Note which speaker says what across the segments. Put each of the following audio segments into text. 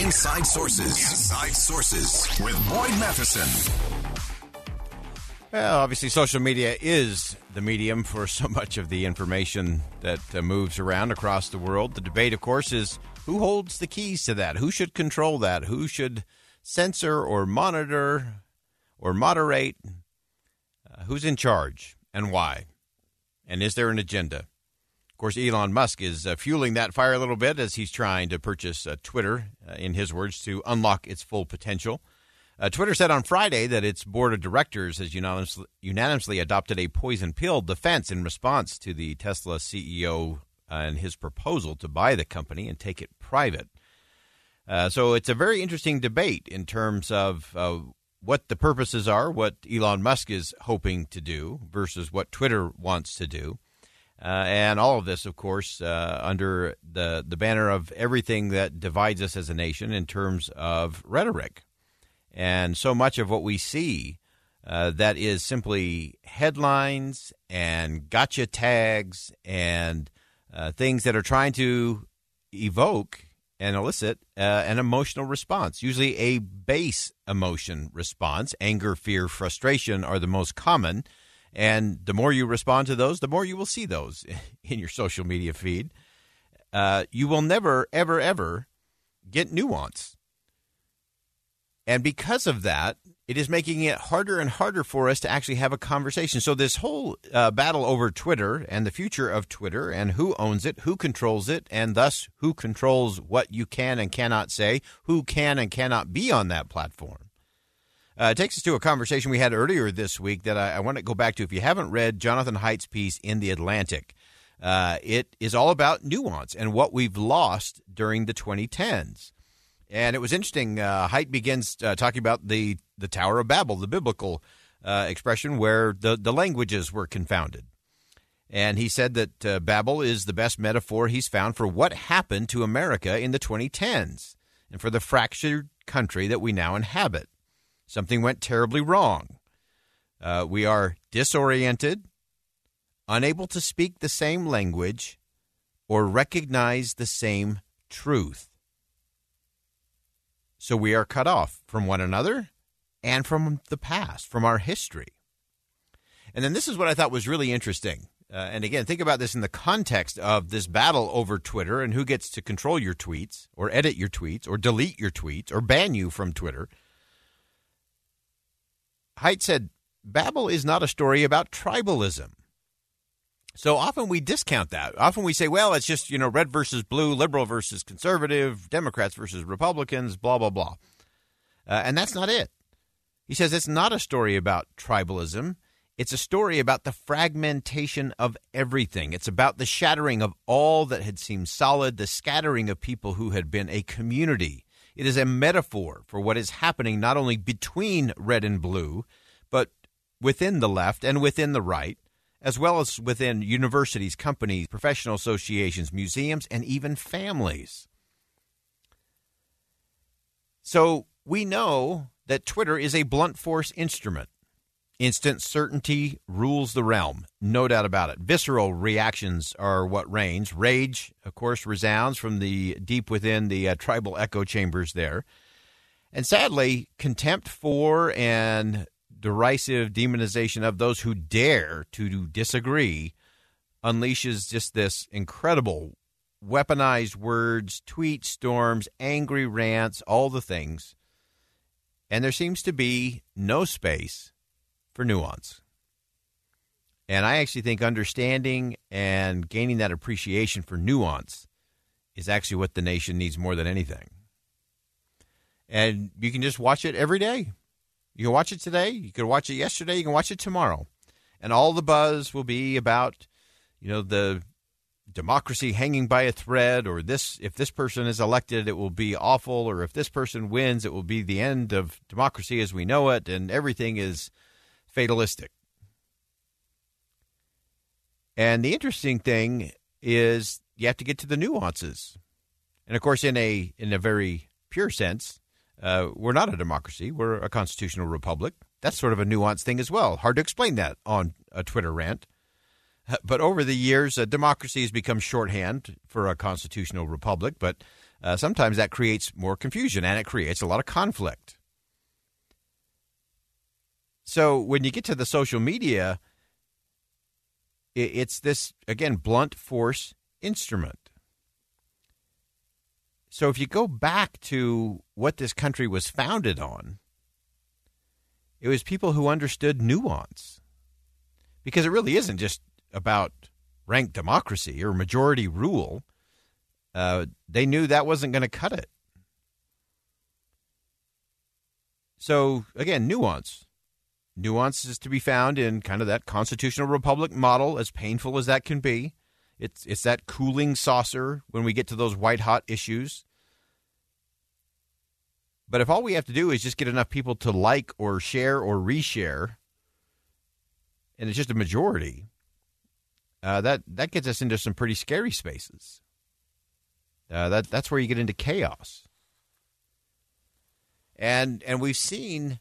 Speaker 1: Inside Sources. Inside Sources with Boyd Matheson.
Speaker 2: Well, obviously, social media is the medium for so much of the information that uh, moves around across the world. The debate, of course, is who holds the keys to that? Who should control that? Who should censor or monitor or moderate? Uh, who's in charge and why? And is there an agenda? Of course, Elon Musk is uh, fueling that fire a little bit as he's trying to purchase uh, Twitter, uh, in his words, to unlock its full potential. Uh, Twitter said on Friday that its board of directors has unanimously, unanimously adopted a poison pill defense in response to the Tesla CEO and his proposal to buy the company and take it private. Uh, so it's a very interesting debate in terms of uh, what the purposes are, what Elon Musk is hoping to do versus what Twitter wants to do. Uh, and all of this, of course, uh, under the, the banner of everything that divides us as a nation in terms of rhetoric. And so much of what we see uh, that is simply headlines and gotcha tags and uh, things that are trying to evoke and elicit uh, an emotional response, usually a base emotion response. Anger, fear, frustration are the most common. And the more you respond to those, the more you will see those in your social media feed. Uh, you will never, ever, ever get nuance. And because of that, it is making it harder and harder for us to actually have a conversation. So, this whole uh, battle over Twitter and the future of Twitter and who owns it, who controls it, and thus who controls what you can and cannot say, who can and cannot be on that platform. Uh, takes us to a conversation we had earlier this week that I, I want to go back to. If you haven't read Jonathan Haidt's piece in The Atlantic, uh, it is all about nuance and what we've lost during the 2010s. And it was interesting. Uh, Haidt begins uh, talking about the, the Tower of Babel, the biblical uh, expression where the, the languages were confounded. And he said that uh, Babel is the best metaphor he's found for what happened to America in the 2010s and for the fractured country that we now inhabit. Something went terribly wrong. Uh, we are disoriented, unable to speak the same language, or recognize the same truth. So we are cut off from one another and from the past, from our history. And then this is what I thought was really interesting. Uh, and again, think about this in the context of this battle over Twitter and who gets to control your tweets or edit your tweets or delete your tweets or ban you from Twitter. Haidt said, Babel is not a story about tribalism. So often we discount that. Often we say, well, it's just, you know, red versus blue, liberal versus conservative, Democrats versus Republicans, blah, blah, blah. Uh, and that's not it. He says it's not a story about tribalism. It's a story about the fragmentation of everything. It's about the shattering of all that had seemed solid, the scattering of people who had been a community. It is a metaphor for what is happening not only between red and blue, but within the left and within the right as well as within universities, companies, professional associations, museums, and even families. So we know that Twitter is a blunt force instrument. Instant certainty rules the realm, no doubt about it. Visceral reactions are what reigns. Rage, of course, resounds from the deep within the uh, tribal echo chambers there. And sadly, contempt for and derisive demonization of those who dare to disagree unleashes just this incredible weaponized words, tweet storms, angry rants, all the things. And there seems to be no space for nuance. And I actually think understanding and gaining that appreciation for nuance is actually what the nation needs more than anything. And you can just watch it every day. You can watch it today. You can watch it yesterday. You can watch it tomorrow, and all the buzz will be about, you know, the democracy hanging by a thread or this if this person is elected it will be awful or if this person wins it will be the end of democracy as we know it and everything is fatalistic. And the interesting thing is you have to get to the nuances. And of course in a in a very pure sense uh, we're not a democracy. We're a constitutional republic. That's sort of a nuanced thing as well. Hard to explain that on a twitter rant. But over the years, uh, democracy has become shorthand for a constitutional republic, but uh, sometimes that creates more confusion and it creates a lot of conflict. So when you get to the social media, it's this, again, blunt force instrument. So if you go back to what this country was founded on, it was people who understood nuance. Because it really isn't just about ranked democracy or majority rule, uh, they knew that wasn't going to cut it. So, again, nuance. Nuance is to be found in kind of that constitutional republic model, as painful as that can be. It's, it's that cooling saucer when we get to those white hot issues. But if all we have to do is just get enough people to like or share or reshare, and it's just a majority, uh, that that gets us into some pretty scary spaces. Uh, that that's where you get into chaos. And and we've seen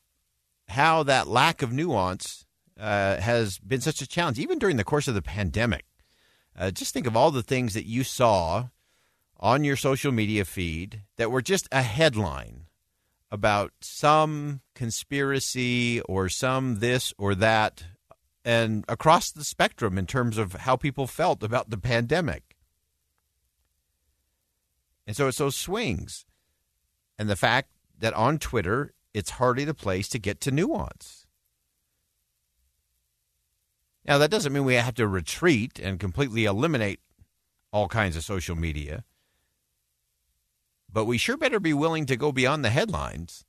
Speaker 2: how that lack of nuance uh, has been such a challenge, even during the course of the pandemic. Uh, just think of all the things that you saw on your social media feed that were just a headline about some conspiracy or some this or that and across the spectrum in terms of how people felt about the pandemic. And so it's those swings. And the fact that on Twitter, it's hardly the place to get to nuance. Now, that doesn't mean we have to retreat and completely eliminate all kinds of social media, but we sure better be willing to go beyond the headlines.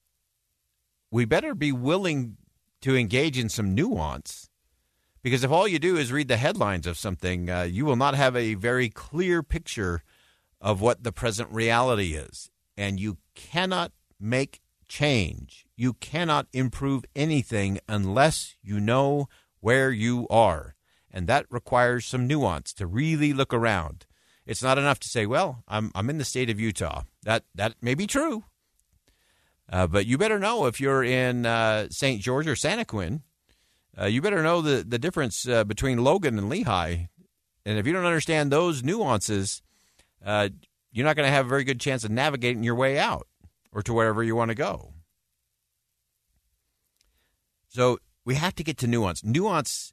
Speaker 2: We better be willing to engage in some nuance because if all you do is read the headlines of something, uh, you will not have a very clear picture of what the present reality is. And you cannot make change. You cannot improve anything unless you know where you are. And that requires some nuance to really look around. It's not enough to say, well, I'm, I'm in the state of Utah. That, that may be true. Uh, but you better know if you're in uh, St. George or Santaquin uh, you better know the, the difference uh, between Logan and Lehi. And if you don't understand those nuances, uh, you're not going to have a very good chance of navigating your way out or to wherever you want to go. So we have to get to nuance. Nuance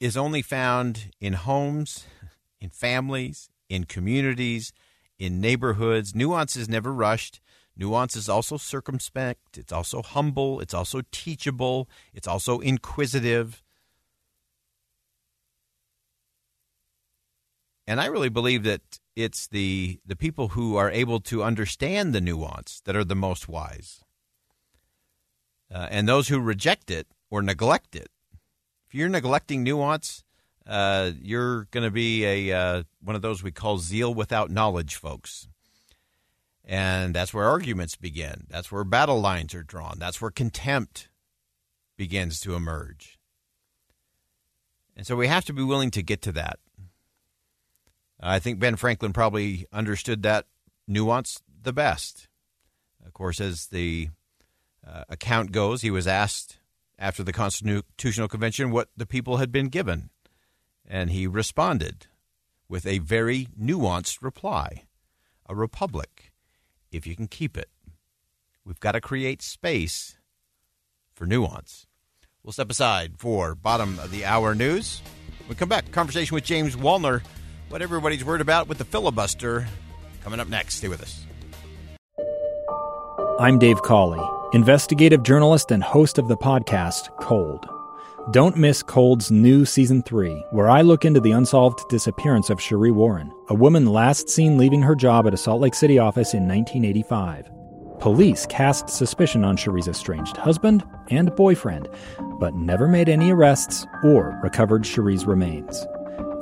Speaker 2: is only found in homes, in families, in communities, in neighborhoods. Nuance is never rushed. Nuance is also circumspect, it's also humble, it's also teachable, it's also inquisitive. And I really believe that it's the the people who are able to understand the nuance that are the most wise. Uh, and those who reject it or neglect it. If you're neglecting nuance, uh, you're going to be a uh, one of those we call zeal without knowledge folks. And that's where arguments begin. That's where battle lines are drawn. That's where contempt begins to emerge. And so we have to be willing to get to that. I think Ben Franklin probably understood that nuance the best. Of course, as the uh, account goes, he was asked after the Constitutional Convention what the people had been given. And he responded with a very nuanced reply a republic if you can keep it. We've got to create space for nuance. We'll step aside for bottom of the hour news. we come back, conversation with James Wallner, what everybody's worried about with the filibuster. Coming up next. Stay with us.
Speaker 3: I'm Dave Cawley, investigative journalist and host of the podcast Cold. Don't miss Cold's new season three, where I look into the unsolved disappearance of Cherie Warren, a woman last seen leaving her job at a Salt Lake City office in 1985. Police cast suspicion on Cherie's estranged husband and boyfriend, but never made any arrests or recovered Cherie's remains.